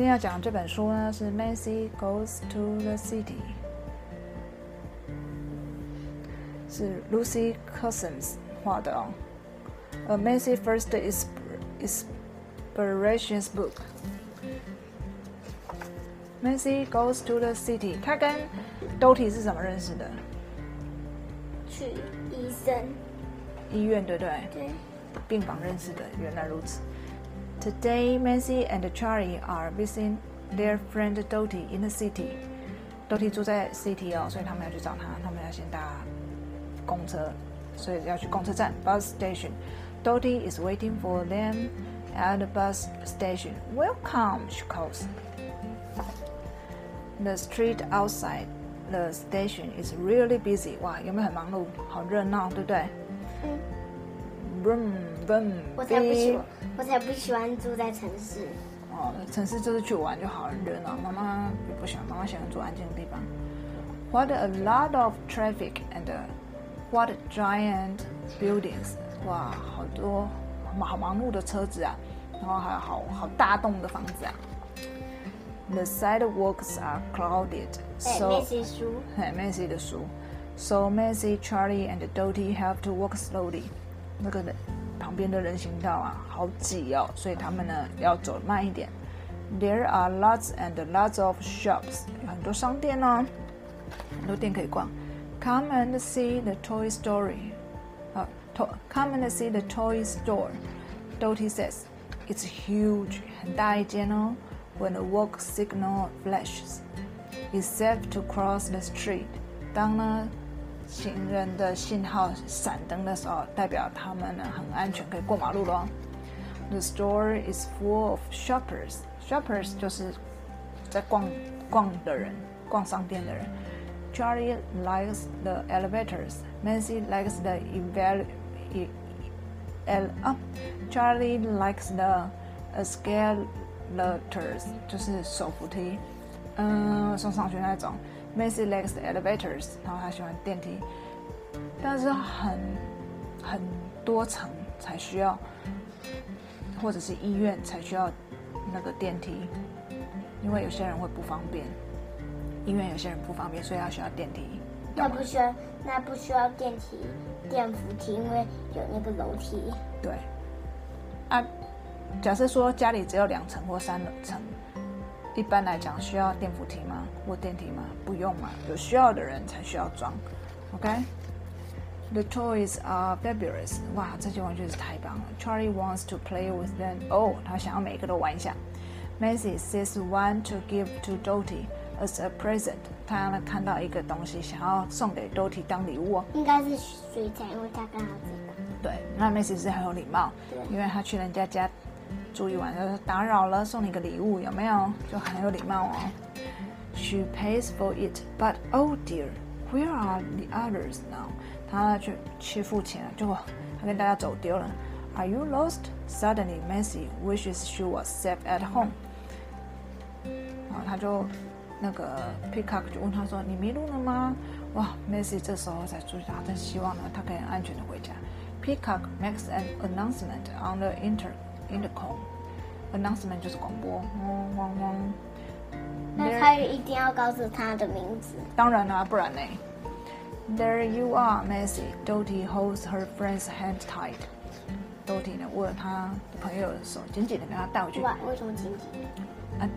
今天要讲的这本书呢是《Macy Goes to the City》，是 Lucy Cousins 画的哦。A Macy First Inspirations Book。Macy Goes to the City，他跟 Dottie 是怎么认识的？去医生医院对不对？对。病房认识的，原来如此。Today, Macy and Charlie are visiting their friend Dottie in the city. Dottie 住在 city 哦，所以他们要去找他，他们要先搭公车，所以要去公车站 bus station. Dottie is waiting for them at the bus station. Welcome, she calls. The street outside the station is really busy. 哇，有没有很忙碌？好热闹，对不对？ 嗯，Vroom, vroom, 我才不喜欢，我才不喜欢住在城市。哦，城市就是去玩就好，了热闹。妈妈也不喜欢，妈妈喜欢住安静的地方。What a lot of traffic and what giant buildings！哇，好多好忙碌的车子啊，然后还有好好大栋的房子啊。The sidewalks are crowded, 哎，so 那些书，很 messy 的书。So messy, Charlie, and Dottie have to walk slowly. 那个人旁边的人行道啊，好挤哦，所以他们呢要走慢一点。There are lots and lots of shops. 有很多商店哦，很多店可以逛。Come and see the toy story. 啊、to, come and see the toy store. Dottie says, "It's huge，很大一间哦。When the walk signal flashes, is safe to cross the street. 当呢 行人的信号闪灯的时候，代表他们呢很安全，可以过马路咯。The store is full of shoppers. Shoppers 就是在逛逛的人，逛商店的人。Charlie likes the elevators. Nancy likes the eval e el 啊，Charlie likes the escalators，就是手扶梯，嗯，送上去那种。Macy likes elevators，然后他喜欢电梯，但是很很多层才需要，或者是医院才需要那个电梯，因为有些人会不方便，医院有些人不方便，所以他需要电梯。那不需要，那不需要电梯、电扶梯，因为有那个楼梯。对，啊，假设说家里只有两层或三层，一般来讲需要电扶梯吗？或电梯吗？不用嘛，有需要的人才需要装。OK。The toys are fabulous！哇，这句完全是太棒了。Charlie wants to play with them. 哦，他想要每个都玩一下。Macy says one to give to Dottie as a present。他呢看到一个东西，想要送给 Dottie 当礼物哦。应该是水彩，因为他刚好这个。对，那 Macy 是很有礼貌，对因为他去人家家住一晚，就是打扰了，送你个礼物，有没有？就很有礼貌哦。She pays for it, but oh dear, where are the others now？他去去付钱了，结果他跟大家走丢了。Are you lost? Suddenly, Macy wishes she was safe at home. 然后他就那个 Peacock 就问他说：“你迷路了吗？”哇，Macy 这时候才注意到，他真希望呢，他可以安全的回家。Peacock makes an announcement on the inter intercom. Announcement 就是广播，嗡嗡嗡。那他一定要告诉他的名字。当然啦，不然呢？There you are, Macy. Dottie holds her friend's hand tight. Dottie 呢握着她的朋友的手，紧紧的给她带回去。哇，为什么紧紧？啊，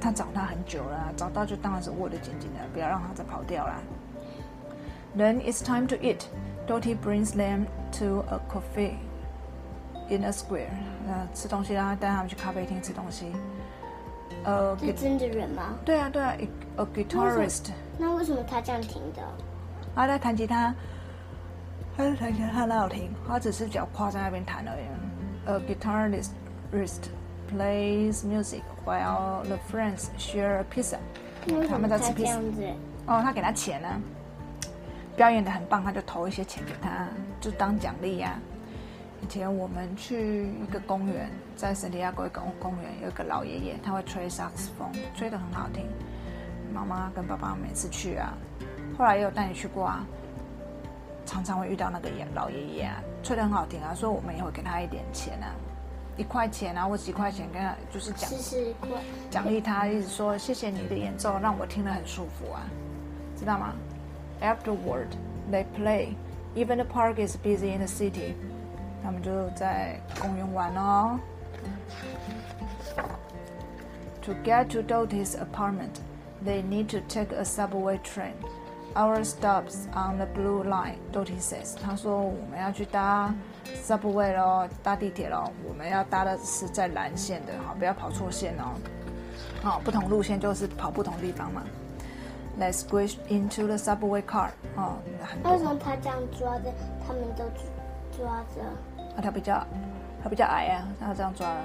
他找他很久了啊，找到就当然是握得紧紧的，不要让他再跑掉啦。Then it's time to eat. Dottie brings them to a cafe In a square. 呃，吃东西，然后带他们去咖啡厅吃东西。呃，是真的人吗？对啊对啊，a guitarist，那为什么他这样停的？他在弹吉他，他在弹吉他，他很好听，他只是脚跨在那边弹而已。A guitarist plays music while the friends share a pizza. 他们在吃披萨样子？哦，他给他钱呢、表演的很棒，他就投一些钱给他，就当奖励呀、以前我们去一个公园，在圣地亚哥一个公园，有一个老爷爷，他会吹萨克斯风，吹得很好听。妈妈跟爸爸每次去啊，后来也有带你去过啊，常常会遇到那个爷老爷爷啊，吹得很好听啊，所以我们也会给他一点钱啊。一块钱啊或几块钱跟他就是奖。奖励他，一直说谢谢你的演奏，让我听得很舒服啊，知道吗？Afterward, they play. Even the park is busy in the city. 他们就在公园玩哦。To get to Doty's apartment, they need to take a subway train. Our stops on the blue line, Doty says. 他说我们要去搭 subway 咯，搭地铁咯。我们要搭的是在蓝线的，好，不要跑错线哦。好，不同路线就是跑不同地方嘛。Let's squish into the subway car. 哦，为什么他这样抓着，他们都抓着？啊，他比较他比较矮啊，他这样抓了。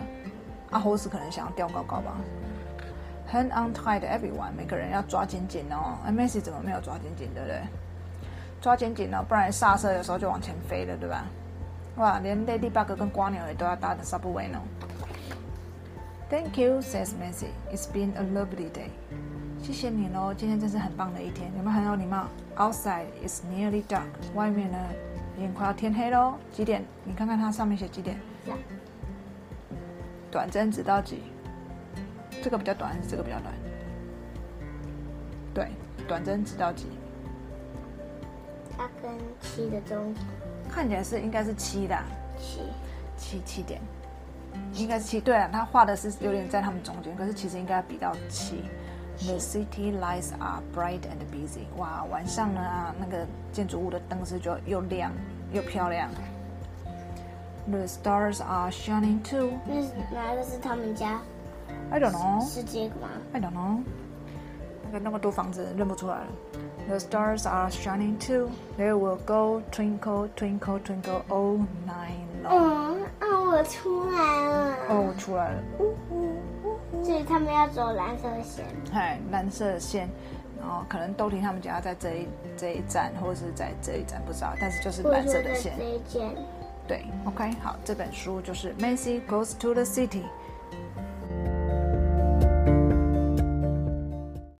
啊，猴子可能想要吊高高吧。Hang on tight, everyone！每个人要抓紧紧哦。，Messi 怎么没有抓紧紧，对不对？抓紧紧哦，不然刹车的时候就往前飞了，对吧？哇，连 Ladybug 跟瓜牛也都要搭的 subway 呢。Thank you, says Messi. It's been a lovely day. 谢谢你喽，今天真是很棒的一天，有没有很有礼貌？Outside is nearly dark. 外面呢已经快要天黑喽。几点？你看看它上面写几点？短针指到几？这个比较短还是这个比较短？对，短针指到几？它跟七的中看起来是应该是七的，七。七七点，应该是七。对啊，他画的是有点在他们中间，可是其实应该比到七。The city lights are bright and busy。哇，晚上呢啊，那个建筑物的灯饰就又亮又漂亮。The stars are shining too。那是哪个是他们家？ I don't know。是这个吗？ I don't know。那个那么多房子认不出来了。The stars are shining too. They will go twinkle, twinkle, twinkle all night long. 嗯，啊，我出来了。哦，出来了。呜呜呜呜。所 以他们要走蓝色线。嗨，蓝色线，然后可能豆婷他们家在这一这一站，或者是在这一站，不知道，但是就是蓝色的线这。一间。对，OK，好，这本书就是 Macy Goes to the City，